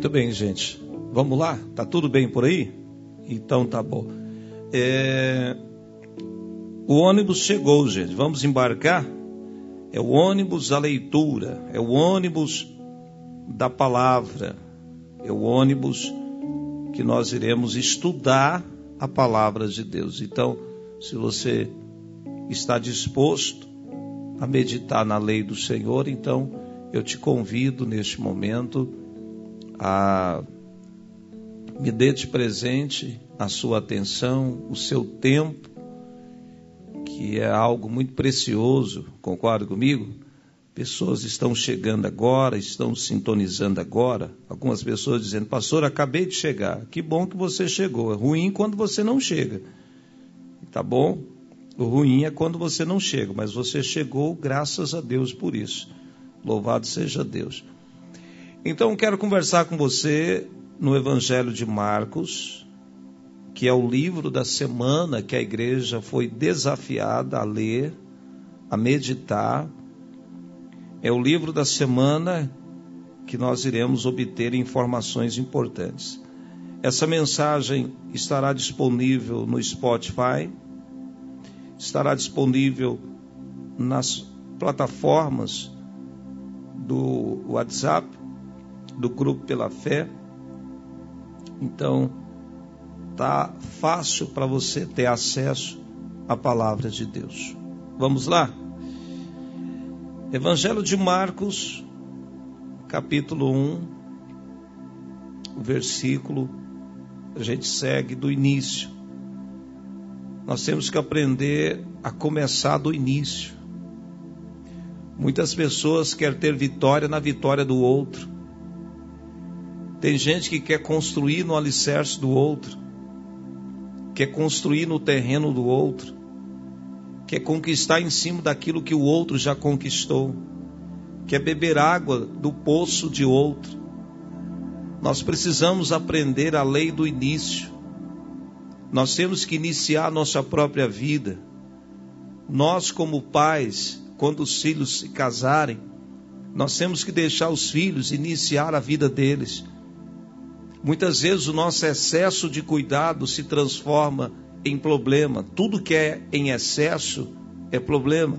Muito bem, gente. Vamos lá? Tá tudo bem por aí? Então tá bom. É... O ônibus chegou, gente. Vamos embarcar? É o ônibus da leitura, é o ônibus da palavra, é o ônibus que nós iremos estudar a palavra de Deus. Então, se você está disposto a meditar na lei do Senhor, então eu te convido neste momento a me dê de presente a sua atenção, o seu tempo, que é algo muito precioso, concorda comigo? Pessoas estão chegando agora, estão sintonizando agora. Algumas pessoas dizendo, pastor, acabei de chegar. Que bom que você chegou. É ruim quando você não chega. Tá bom? O ruim é quando você não chega, mas você chegou, graças a Deus por isso. Louvado seja Deus. Então, quero conversar com você no Evangelho de Marcos, que é o livro da semana que a igreja foi desafiada a ler, a meditar. É o livro da semana que nós iremos obter informações importantes. Essa mensagem estará disponível no Spotify, estará disponível nas plataformas do WhatsApp, do Grupo Pela Fé então, tá fácil para você ter acesso à palavra de Deus. Vamos lá? Evangelho de Marcos, capítulo 1, o versículo, a gente segue do início. Nós temos que aprender a começar do início. Muitas pessoas querem ter vitória na vitória do outro tem gente que quer construir no alicerce do outro, quer construir no terreno do outro, quer conquistar em cima daquilo que o outro já conquistou, quer beber água do poço de outro. Nós precisamos aprender a lei do início. Nós temos que iniciar nossa própria vida. Nós, como pais, quando os filhos se casarem, nós temos que deixar os filhos iniciar a vida deles Muitas vezes o nosso excesso de cuidado se transforma em problema. Tudo que é em excesso é problema.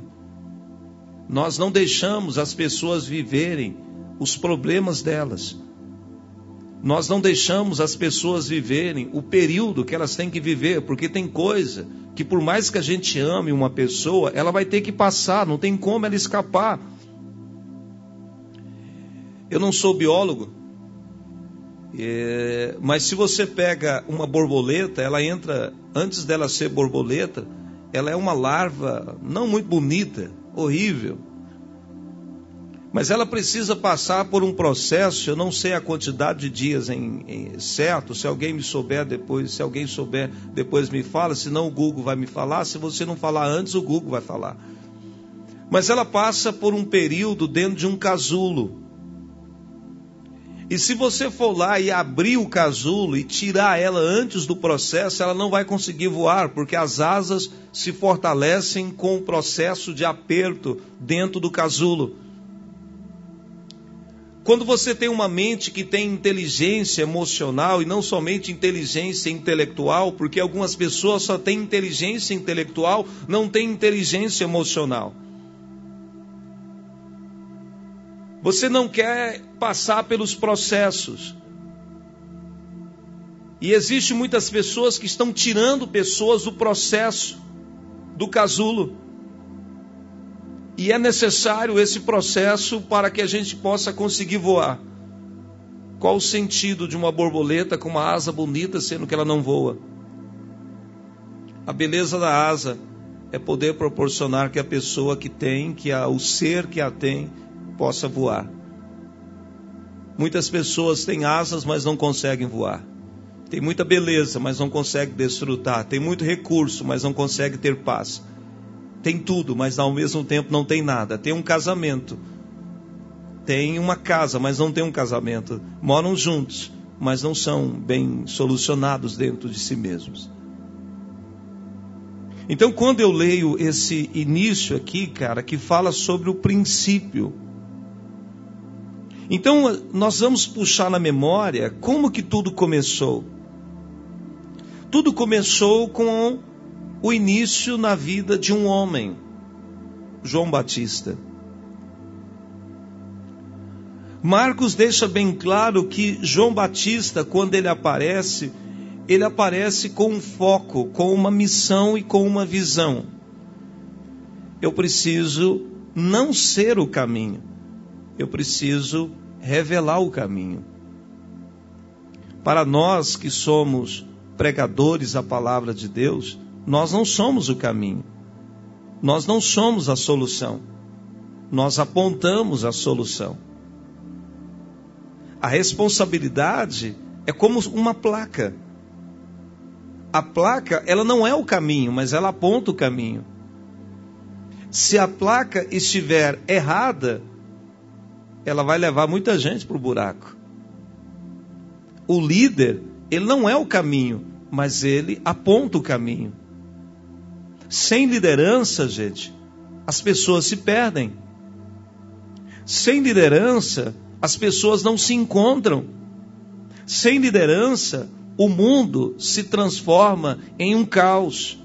Nós não deixamos as pessoas viverem os problemas delas. Nós não deixamos as pessoas viverem o período que elas têm que viver, porque tem coisa que por mais que a gente ame uma pessoa, ela vai ter que passar, não tem como ela escapar. Eu não sou biólogo, é, mas se você pega uma borboleta, ela entra, antes dela ser borboleta, ela é uma larva não muito bonita, horrível. Mas ela precisa passar por um processo, eu não sei a quantidade de dias em, em, certo, se alguém me souber depois, se alguém souber depois me fala, senão o Google vai me falar, se você não falar antes, o Google vai falar. Mas ela passa por um período dentro de um casulo. E se você for lá e abrir o casulo e tirar ela antes do processo, ela não vai conseguir voar, porque as asas se fortalecem com o processo de aperto dentro do casulo. Quando você tem uma mente que tem inteligência emocional e não somente inteligência intelectual, porque algumas pessoas só têm inteligência intelectual, não têm inteligência emocional. Você não quer passar pelos processos. E existe muitas pessoas que estão tirando pessoas do processo do casulo. E é necessário esse processo para que a gente possa conseguir voar. Qual o sentido de uma borboleta com uma asa bonita sendo que ela não voa? A beleza da asa é poder proporcionar que a pessoa que tem, que a, o ser que a tem, possa voar. Muitas pessoas têm asas, mas não conseguem voar. Tem muita beleza, mas não consegue desfrutar. Tem muito recurso, mas não consegue ter paz. Tem tudo, mas ao mesmo tempo não tem nada. Tem um casamento. Tem uma casa, mas não tem um casamento. Moram juntos, mas não são bem solucionados dentro de si mesmos. Então, quando eu leio esse início aqui, cara, que fala sobre o princípio Então, nós vamos puxar na memória como que tudo começou. Tudo começou com o início na vida de um homem, João Batista. Marcos deixa bem claro que João Batista, quando ele aparece, ele aparece com um foco, com uma missão e com uma visão. Eu preciso não ser o caminho, eu preciso revelar o caminho. Para nós que somos pregadores da palavra de Deus, nós não somos o caminho, nós não somos a solução, nós apontamos a solução. A responsabilidade é como uma placa. A placa, ela não é o caminho, mas ela aponta o caminho. Se a placa estiver errada, ela vai levar muita gente para o buraco. O líder, ele não é o caminho, mas ele aponta o caminho. Sem liderança, gente, as pessoas se perdem. Sem liderança, as pessoas não se encontram. Sem liderança, o mundo se transforma em um caos.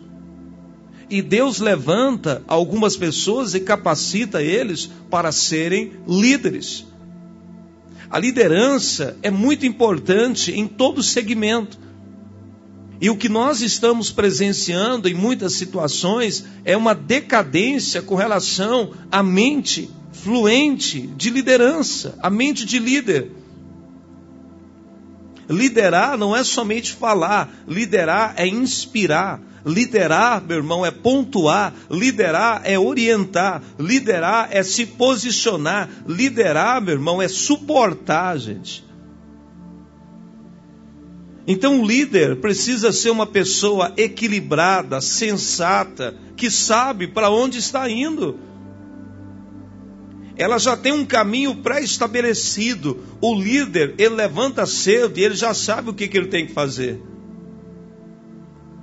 E Deus levanta algumas pessoas e capacita eles para serem líderes. A liderança é muito importante em todo segmento. E o que nós estamos presenciando em muitas situações é uma decadência com relação à mente fluente de liderança, a mente de líder. Liderar não é somente falar, liderar é inspirar. Liderar, meu irmão, é pontuar, liderar é orientar, liderar é se posicionar, liderar, meu irmão, é suportar, gente. Então o líder precisa ser uma pessoa equilibrada, sensata, que sabe para onde está indo ela já tem um caminho pré-estabelecido. O líder, ele levanta cedo e ele já sabe o que, que ele tem que fazer.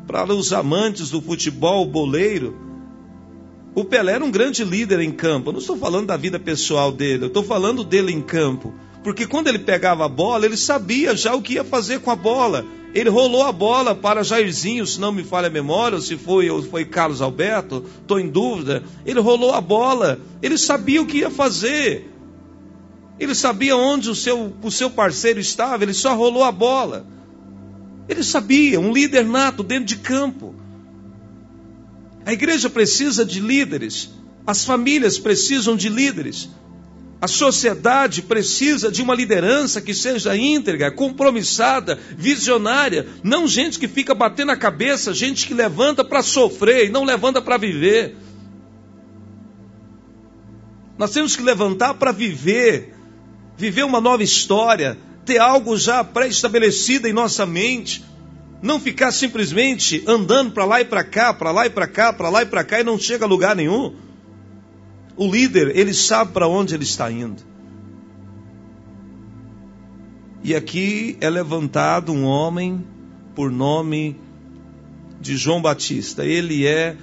Para os amantes do futebol, o boleiro, o Pelé era um grande líder em campo. Eu não estou falando da vida pessoal dele, eu estou falando dele em campo. Porque quando ele pegava a bola, ele sabia já o que ia fazer com a bola. Ele rolou a bola para Jairzinho, se não me falha a memória, se foi, ou foi Carlos Alberto, estou em dúvida. Ele rolou a bola, ele sabia o que ia fazer. Ele sabia onde o seu, o seu parceiro estava, ele só rolou a bola. Ele sabia, um líder nato dentro de campo. A igreja precisa de líderes, as famílias precisam de líderes. A sociedade precisa de uma liderança que seja íntegra, compromissada, visionária, não gente que fica batendo a cabeça, gente que levanta para sofrer e não levanta para viver. Nós temos que levantar para viver, viver uma nova história, ter algo já pré-estabelecido em nossa mente, não ficar simplesmente andando para lá e para cá, para lá e para cá, para lá e para cá e não chega a lugar nenhum. O líder, ele sabe para onde ele está indo. E aqui é levantado um homem por nome de João Batista. Ele é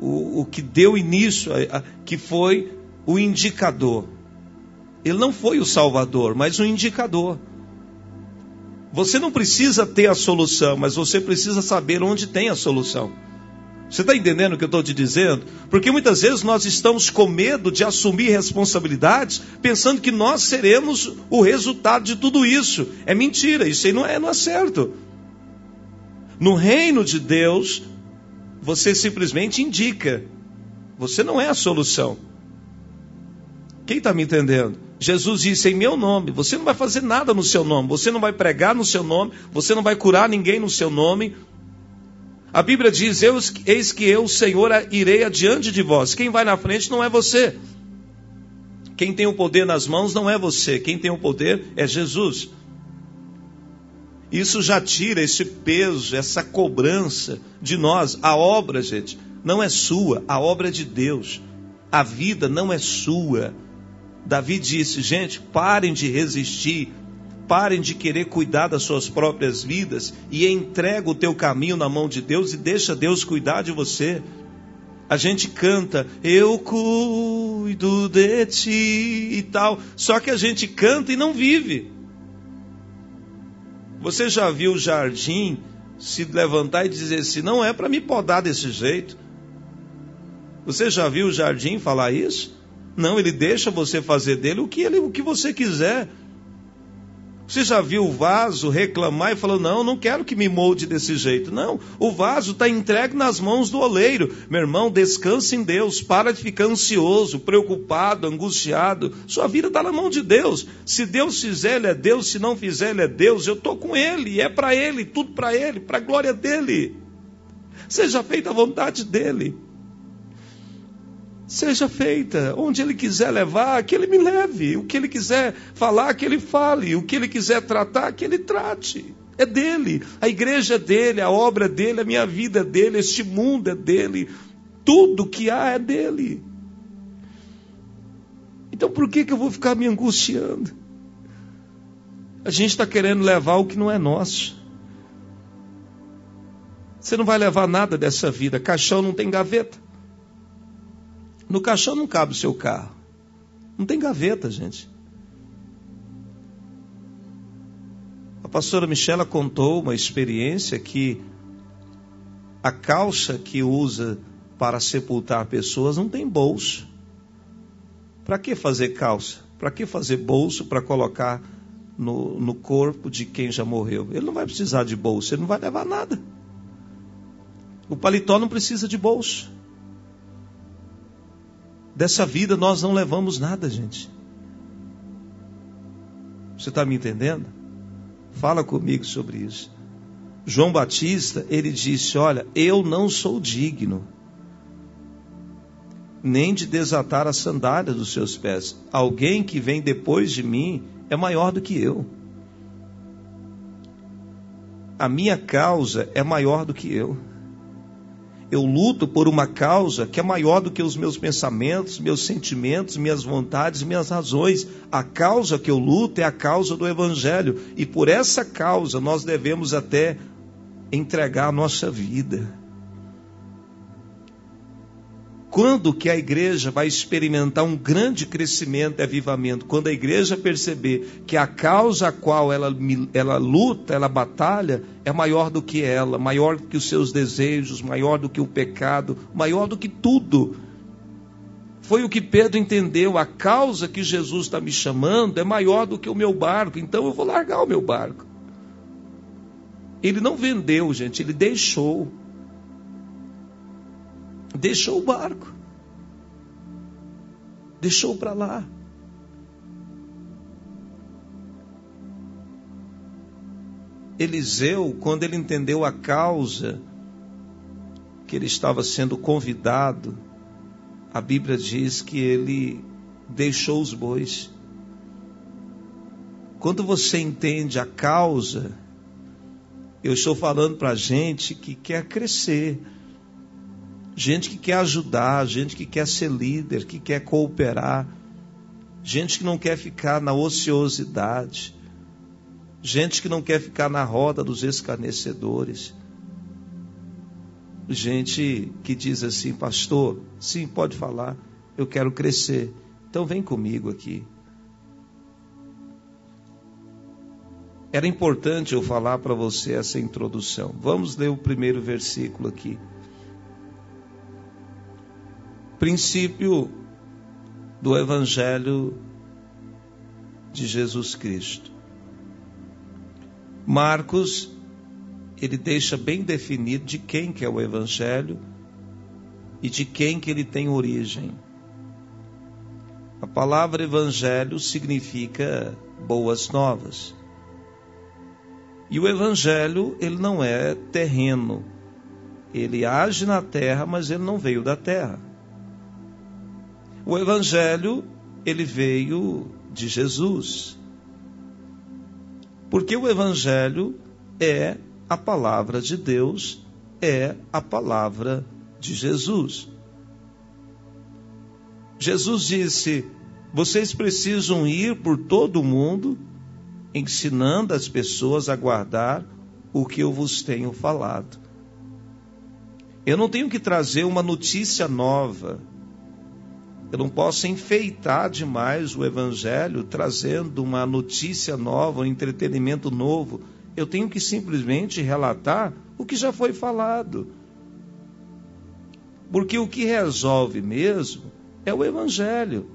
o, o que deu início, a, a, que foi o indicador. Ele não foi o salvador, mas o indicador. Você não precisa ter a solução, mas você precisa saber onde tem a solução. Você está entendendo o que eu estou te dizendo? Porque muitas vezes nós estamos com medo de assumir responsabilidades, pensando que nós seremos o resultado de tudo isso. É mentira, isso aí não é, não é certo. No reino de Deus, você simplesmente indica, você não é a solução. Quem está me entendendo? Jesus disse em meu nome: você não vai fazer nada no seu nome, você não vai pregar no seu nome, você não vai curar ninguém no seu nome, a Bíblia diz: Eis que eu, Senhor, irei adiante de vós. Quem vai na frente não é você. Quem tem o poder nas mãos não é você. Quem tem o poder é Jesus. Isso já tira esse peso, essa cobrança de nós. A obra, gente, não é sua, a obra é de Deus. A vida não é sua. Davi disse: gente, parem de resistir Parem de querer cuidar das suas próprias vidas e entrega o teu caminho na mão de Deus e deixa Deus cuidar de você. A gente canta, eu cuido de ti e tal. Só que a gente canta e não vive. Você já viu o jardim se levantar e dizer assim: não é para me podar desse jeito. Você já viu o jardim falar isso? Não, ele deixa você fazer dele o que, ele, o que você quiser. Você já viu o vaso reclamar e falou: Não, não quero que me molde desse jeito. Não, o vaso está entregue nas mãos do oleiro. Meu irmão, descanse em Deus. Para de ficar ansioso, preocupado, angustiado. Sua vida está na mão de Deus. Se Deus fizer, Ele é Deus. Se não fizer, Ele é Deus. Eu estou com Ele. É para Ele, tudo para Ele, para a glória dEle. Seja feita a vontade dEle seja feita. Onde Ele quiser levar, que Ele me leve. O que Ele quiser falar, que Ele fale. O que Ele quiser tratar, que Ele trate. É dele. A igreja é dele, a obra é dele, a minha vida é dele, este mundo é dele. Tudo que há é dele. Então por que, que eu vou ficar me angustiando? A gente está querendo levar o que não é nosso. Você não vai levar nada dessa vida. Caixão não tem gaveta. No caixão não cabe o seu carro. Não tem gaveta, gente. A pastora Michela contou uma experiência que a calça que usa para sepultar pessoas não tem bolso. Para que fazer calça? Para que fazer bolso para colocar no, no corpo de quem já morreu? Ele não vai precisar de bolso, ele não vai levar nada. O paletó não precisa de bolso. Dessa vida nós não levamos nada, gente. Você está me entendendo? Fala comigo sobre isso. João Batista, ele disse: Olha, eu não sou digno nem de desatar a sandália dos seus pés. Alguém que vem depois de mim é maior do que eu. A minha causa é maior do que eu. Eu luto por uma causa que é maior do que os meus pensamentos, meus sentimentos, minhas vontades, minhas razões. A causa que eu luto é a causa do Evangelho. E por essa causa nós devemos até entregar a nossa vida. Quando que a igreja vai experimentar um grande crescimento e avivamento? Quando a igreja perceber que a causa a qual ela, ela luta, ela batalha, é maior do que ela, maior do que os seus desejos, maior do que o pecado, maior do que tudo. Foi o que Pedro entendeu. A causa que Jesus está me chamando é maior do que o meu barco, então eu vou largar o meu barco. Ele não vendeu, gente, ele deixou deixou o barco, deixou para lá. Eliseu, quando ele entendeu a causa que ele estava sendo convidado, a Bíblia diz que ele deixou os bois. Quando você entende a causa, eu estou falando para gente que quer crescer, gente que quer ajudar, gente que quer ser líder, que quer cooperar, gente que não quer ficar na ociosidade, gente que não quer ficar na roda dos escarnecedores, gente que diz assim, pastor, sim, pode falar, eu quero crescer, então vem comigo aqui. Era importante eu falar para você essa introdução. Vamos ler o primeiro versículo aqui princípio do Evangelho de Jesus Cristo. Marcos, ele deixa bem definido de quem que é o Evangelho e de quem que ele tem origem. A palavra Evangelho significa boas novas. E o Evangelho, ele não é terreno. Ele age na terra, mas ele não veio da terra. O evangelho, ele veio de Jesus. Porque o evangelho é a palavra de Deus, é a palavra de Jesus. Jesus disse: vocês precisam ir por todo o mundo, ensinando as pessoas a guardar o que eu vos tenho falado. Eu não tenho que trazer uma notícia nova. Eu não posso enfeitar demais o Evangelho trazendo uma notícia nova, um entretenimento novo. Eu tenho que simplesmente relatar o que já foi falado. Porque o que resolve mesmo é o Evangelho.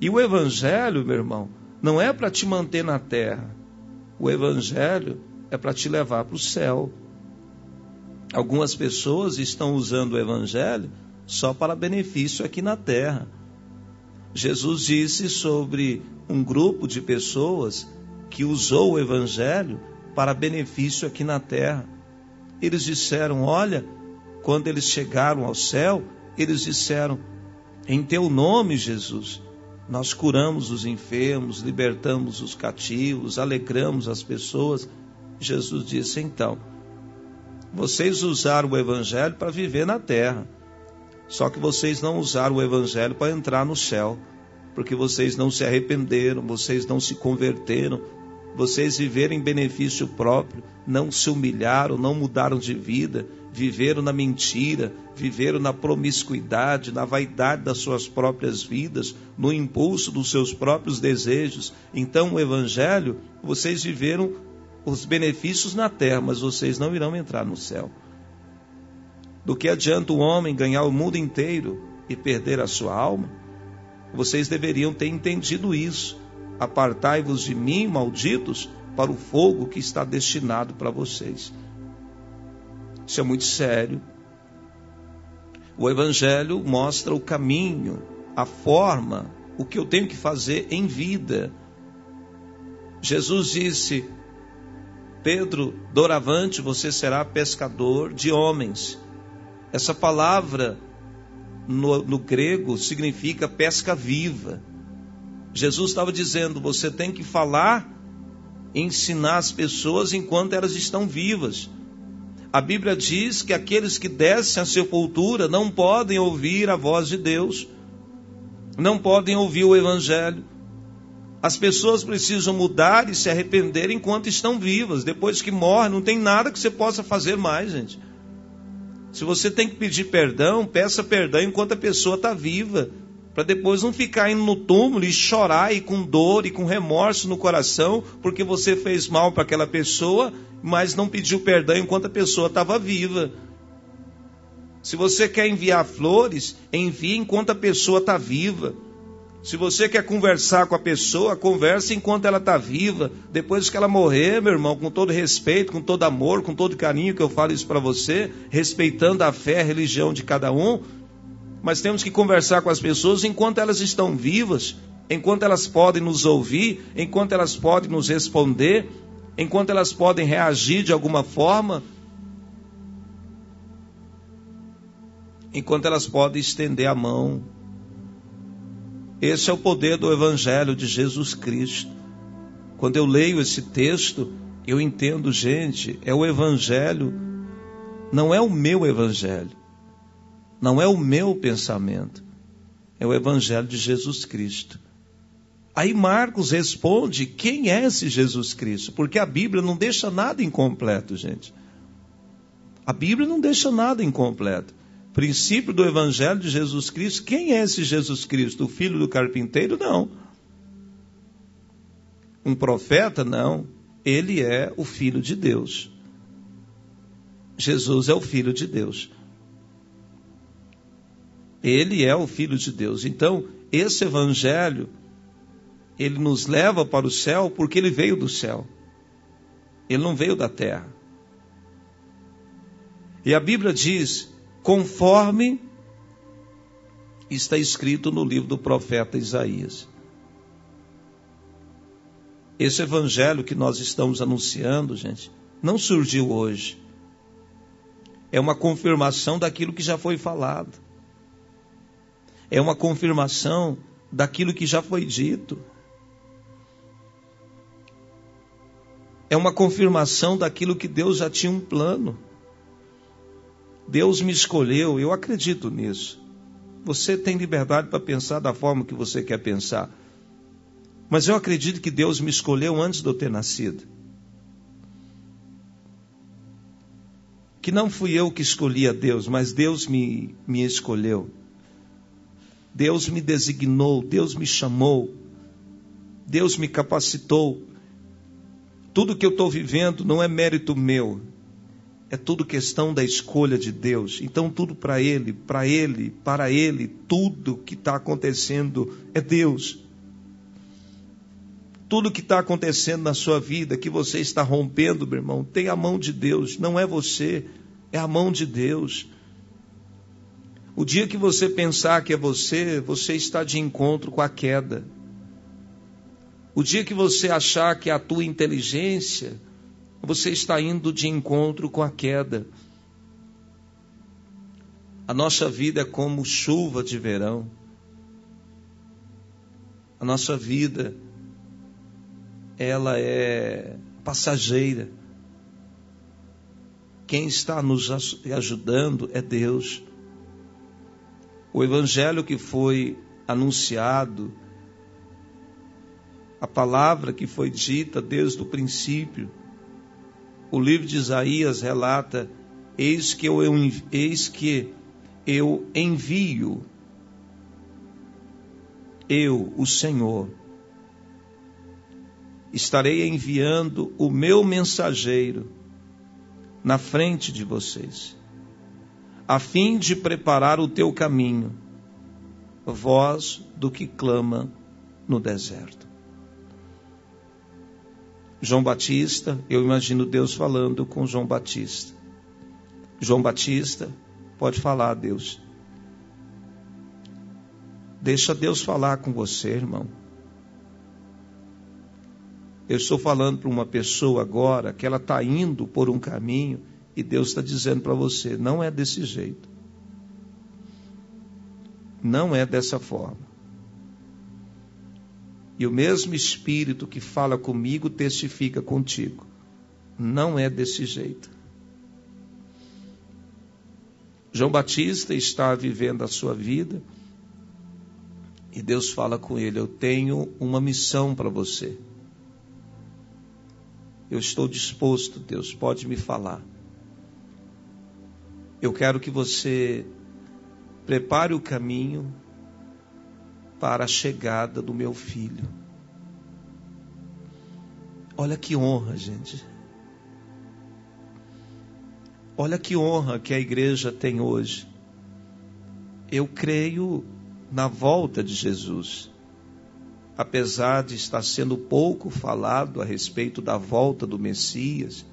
E o Evangelho, meu irmão, não é para te manter na terra. O Evangelho é para te levar para o céu. Algumas pessoas estão usando o Evangelho só para benefício aqui na terra. Jesus disse sobre um grupo de pessoas que usou o Evangelho para benefício aqui na terra. Eles disseram: Olha, quando eles chegaram ao céu, eles disseram: Em teu nome, Jesus, nós curamos os enfermos, libertamos os cativos, alegramos as pessoas. Jesus disse: Então, vocês usaram o Evangelho para viver na terra só que vocês não usaram o evangelho para entrar no céu, porque vocês não se arrependeram, vocês não se converteram, vocês viveram em benefício próprio, não se humilharam, não mudaram de vida, viveram na mentira, viveram na promiscuidade, na vaidade das suas próprias vidas, no impulso dos seus próprios desejos. Então, o Evangelho, vocês viveram os benefícios na terra, mas vocês não irão entrar no céu. Do que adianta o homem ganhar o mundo inteiro e perder a sua alma? Vocês deveriam ter entendido isso. Apartai-vos de mim, malditos, para o fogo que está destinado para vocês. Isso é muito sério. O Evangelho mostra o caminho, a forma, o que eu tenho que fazer em vida. Jesus disse: Pedro, doravante você será pescador de homens. Essa palavra no, no grego significa pesca viva. Jesus estava dizendo: você tem que falar, ensinar as pessoas enquanto elas estão vivas. A Bíblia diz que aqueles que descem à sepultura não podem ouvir a voz de Deus, não podem ouvir o Evangelho. As pessoas precisam mudar e se arrepender enquanto estão vivas. Depois que morrem, não tem nada que você possa fazer mais, gente. Se você tem que pedir perdão, peça perdão enquanto a pessoa está viva, para depois não ficar indo no túmulo e chorar e com dor e com remorso no coração, porque você fez mal para aquela pessoa, mas não pediu perdão enquanto a pessoa estava viva. Se você quer enviar flores, envie enquanto a pessoa está viva. Se você quer conversar com a pessoa, converse enquanto ela está viva. Depois que ela morrer, meu irmão, com todo respeito, com todo amor, com todo carinho que eu falo isso para você, respeitando a fé, a religião de cada um. Mas temos que conversar com as pessoas enquanto elas estão vivas, enquanto elas podem nos ouvir, enquanto elas podem nos responder, enquanto elas podem reagir de alguma forma, enquanto elas podem estender a mão esse é o poder do Evangelho de Jesus Cristo. Quando eu leio esse texto, eu entendo, gente, é o Evangelho, não é o meu Evangelho, não é o meu pensamento, é o Evangelho de Jesus Cristo. Aí Marcos responde: quem é esse Jesus Cristo? Porque a Bíblia não deixa nada incompleto, gente. A Bíblia não deixa nada incompleto princípio do Evangelho de Jesus Cristo. Quem é esse Jesus Cristo? O filho do carpinteiro? Não. Um profeta? Não. Ele é o filho de Deus. Jesus é o filho de Deus. Ele é o filho de Deus. Então, esse evangelho ele nos leva para o céu porque ele veio do céu. Ele não veio da terra. E a Bíblia diz conforme está escrito no livro do profeta Isaías. Esse evangelho que nós estamos anunciando, gente, não surgiu hoje. É uma confirmação daquilo que já foi falado. É uma confirmação daquilo que já foi dito. É uma confirmação daquilo que Deus já tinha um plano. Deus me escolheu, eu acredito nisso. Você tem liberdade para pensar da forma que você quer pensar. Mas eu acredito que Deus me escolheu antes de eu ter nascido. que não fui eu que escolhi a Deus, mas Deus me, me escolheu. Deus me designou, Deus me chamou, Deus me capacitou. Tudo que eu estou vivendo não é mérito meu, é tudo questão da escolha de Deus. Então, tudo para Ele, para Ele, para Ele, tudo que está acontecendo é Deus. Tudo que está acontecendo na sua vida, que você está rompendo, meu irmão, tem a mão de Deus, não é você, é a mão de Deus. O dia que você pensar que é você, você está de encontro com a queda. O dia que você achar que é a tua inteligência, você está indo de encontro com a queda. A nossa vida é como chuva de verão. A nossa vida ela é passageira. Quem está nos ajudando é Deus. O evangelho que foi anunciado, a palavra que foi dita desde o princípio, o livro de Isaías relata: Eis que eu, eis que eu envio, eu, o Senhor, estarei enviando o meu mensageiro na frente de vocês, a fim de preparar o teu caminho, voz do que clama no deserto. João Batista, eu imagino Deus falando com João Batista. João Batista, pode falar, Deus. Deixa Deus falar com você, irmão. Eu estou falando para uma pessoa agora que ela está indo por um caminho e Deus está dizendo para você: não é desse jeito. Não é dessa forma. E o mesmo Espírito que fala comigo testifica contigo. Não é desse jeito. João Batista está vivendo a sua vida e Deus fala com ele: Eu tenho uma missão para você. Eu estou disposto, Deus, pode me falar. Eu quero que você prepare o caminho para a chegada do meu filho. Olha que honra, gente. Olha que honra que a igreja tem hoje. Eu creio na volta de Jesus apesar de estar sendo pouco falado a respeito da volta do Messias,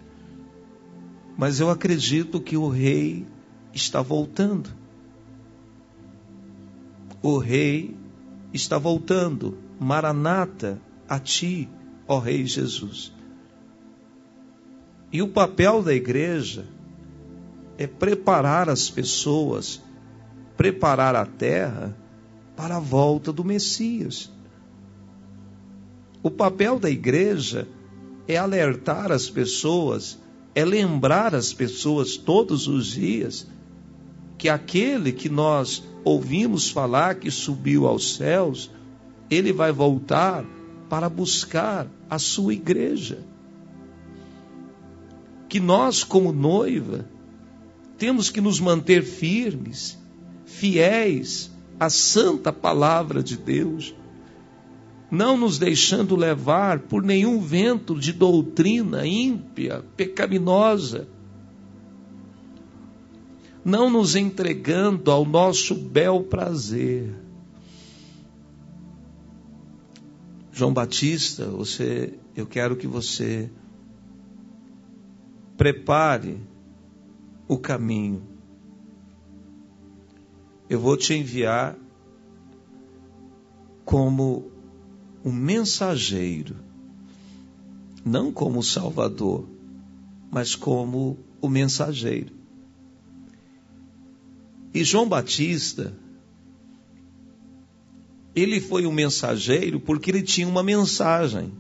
mas eu acredito que o rei está voltando. O rei está voltando. Maranata a ti, ó Rei Jesus. E o papel da igreja é preparar as pessoas, preparar a terra para a volta do Messias. O papel da igreja é alertar as pessoas, é lembrar as pessoas todos os dias que aquele que nós ouvimos falar que subiu aos céus, ele vai voltar para buscar a sua igreja. Que nós, como noiva, temos que nos manter firmes, fiéis à santa palavra de Deus não nos deixando levar por nenhum vento de doutrina ímpia, pecaminosa, não nos entregando ao nosso bel prazer. João Batista, você, eu quero que você prepare o caminho. Eu vou te enviar como um mensageiro, não como Salvador, mas como o mensageiro. E João Batista, ele foi um mensageiro porque ele tinha uma mensagem.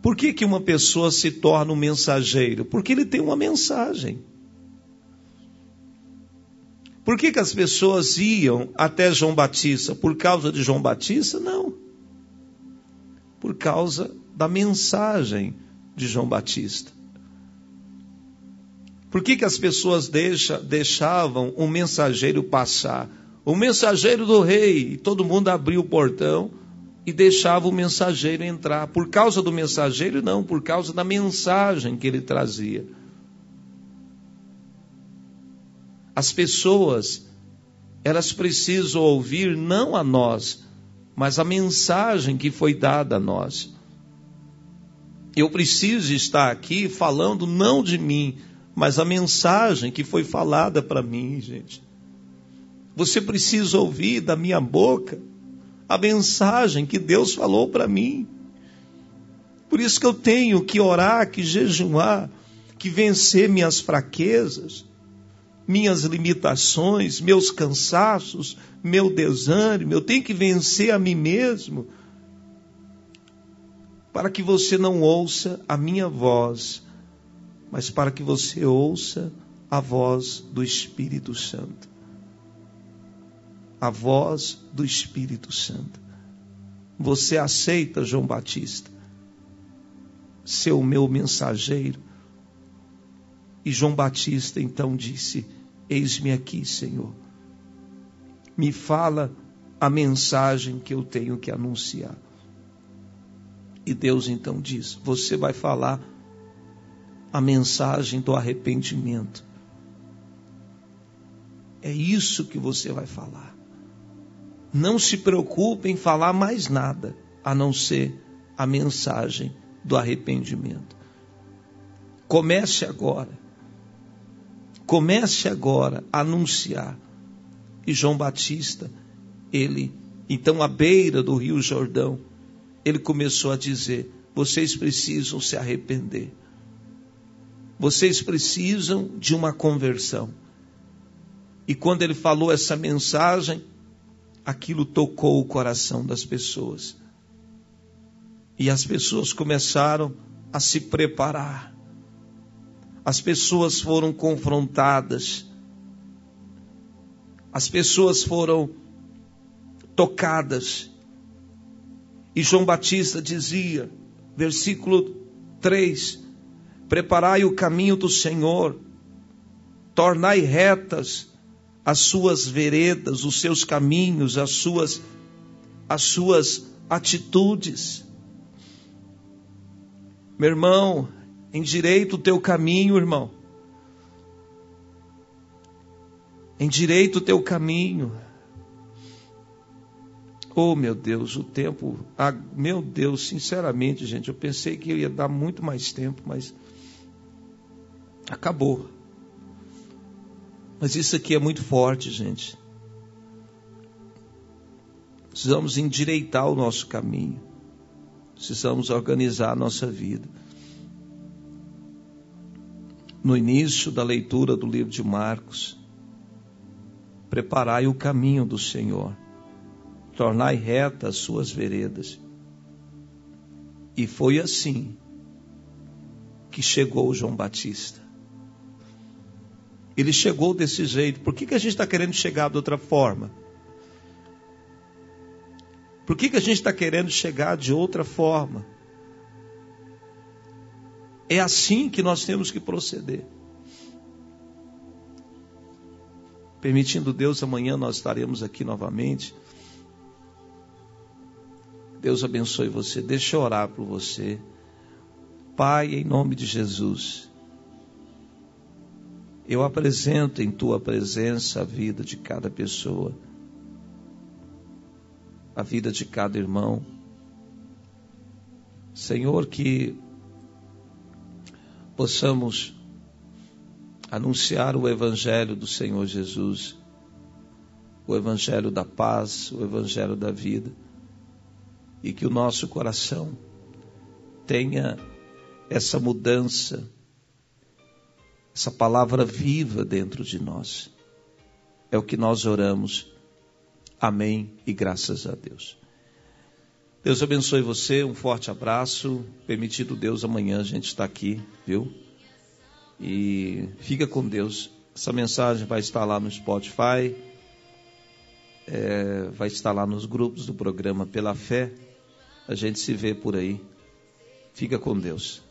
Por que, que uma pessoa se torna um mensageiro? Porque ele tem uma mensagem. Por que, que as pessoas iam até João Batista? Por causa de João Batista? Não. Por causa da mensagem de João Batista. Por que, que as pessoas deixa, deixavam um mensageiro passar? O mensageiro do rei, e todo mundo abria o portão e deixava o mensageiro entrar. Por causa do mensageiro, não, por causa da mensagem que ele trazia. As pessoas, elas precisam ouvir não a nós, mas a mensagem que foi dada a nós. Eu preciso estar aqui falando não de mim, mas a mensagem que foi falada para mim, gente. Você precisa ouvir da minha boca a mensagem que Deus falou para mim. Por isso que eu tenho que orar, que jejuar, que vencer minhas fraquezas, minhas limitações, meus cansaços, meu desânimo. Eu tenho que vencer a mim mesmo para que você não ouça a minha voz, mas para que você ouça a voz do Espírito Santo. A voz do Espírito Santo. Você aceita, João Batista, ser o meu mensageiro? E João Batista então disse: Eis-me aqui, Senhor. Me fala a mensagem que eu tenho que anunciar. E Deus então diz: Você vai falar a mensagem do arrependimento. É isso que você vai falar. Não se preocupe em falar mais nada a não ser a mensagem do arrependimento. Comece agora. Comece agora a anunciar. E João Batista, ele, então à beira do Rio Jordão, ele começou a dizer: vocês precisam se arrepender. Vocês precisam de uma conversão. E quando ele falou essa mensagem, aquilo tocou o coração das pessoas. E as pessoas começaram a se preparar. As pessoas foram confrontadas. As pessoas foram tocadas. E João Batista dizia, versículo 3: Preparai o caminho do Senhor, tornai retas as suas veredas, os seus caminhos, as suas as suas atitudes. Meu irmão, endireita o teu caminho, irmão. Endireita o teu caminho. Oh, meu Deus, o tempo. Ah, meu Deus, sinceramente, gente, eu pensei que ia dar muito mais tempo, mas. Acabou. Mas isso aqui é muito forte, gente. Precisamos endireitar o nosso caminho. Precisamos organizar a nossa vida. No início da leitura do livro de Marcos, preparai o caminho do Senhor tornai retas as suas veredas. E foi assim que chegou João Batista. Ele chegou desse jeito. Por que, que a gente está querendo chegar de outra forma? Por que, que a gente está querendo chegar de outra forma? É assim que nós temos que proceder. Permitindo Deus, amanhã nós estaremos aqui novamente. Deus abençoe você. Deixa eu orar por você. Pai, em nome de Jesus, eu apresento em tua presença a vida de cada pessoa, a vida de cada irmão. Senhor, que possamos anunciar o Evangelho do Senhor Jesus, o Evangelho da paz, o Evangelho da vida e que o nosso coração tenha essa mudança, essa palavra viva dentro de nós. É o que nós oramos. Amém e graças a Deus. Deus abençoe você, um forte abraço. Permitido Deus, amanhã a gente está aqui, viu? E fica com Deus. Essa mensagem vai estar lá no Spotify, é, vai estar lá nos grupos do programa Pela Fé. A gente se vê por aí. Fica com Deus.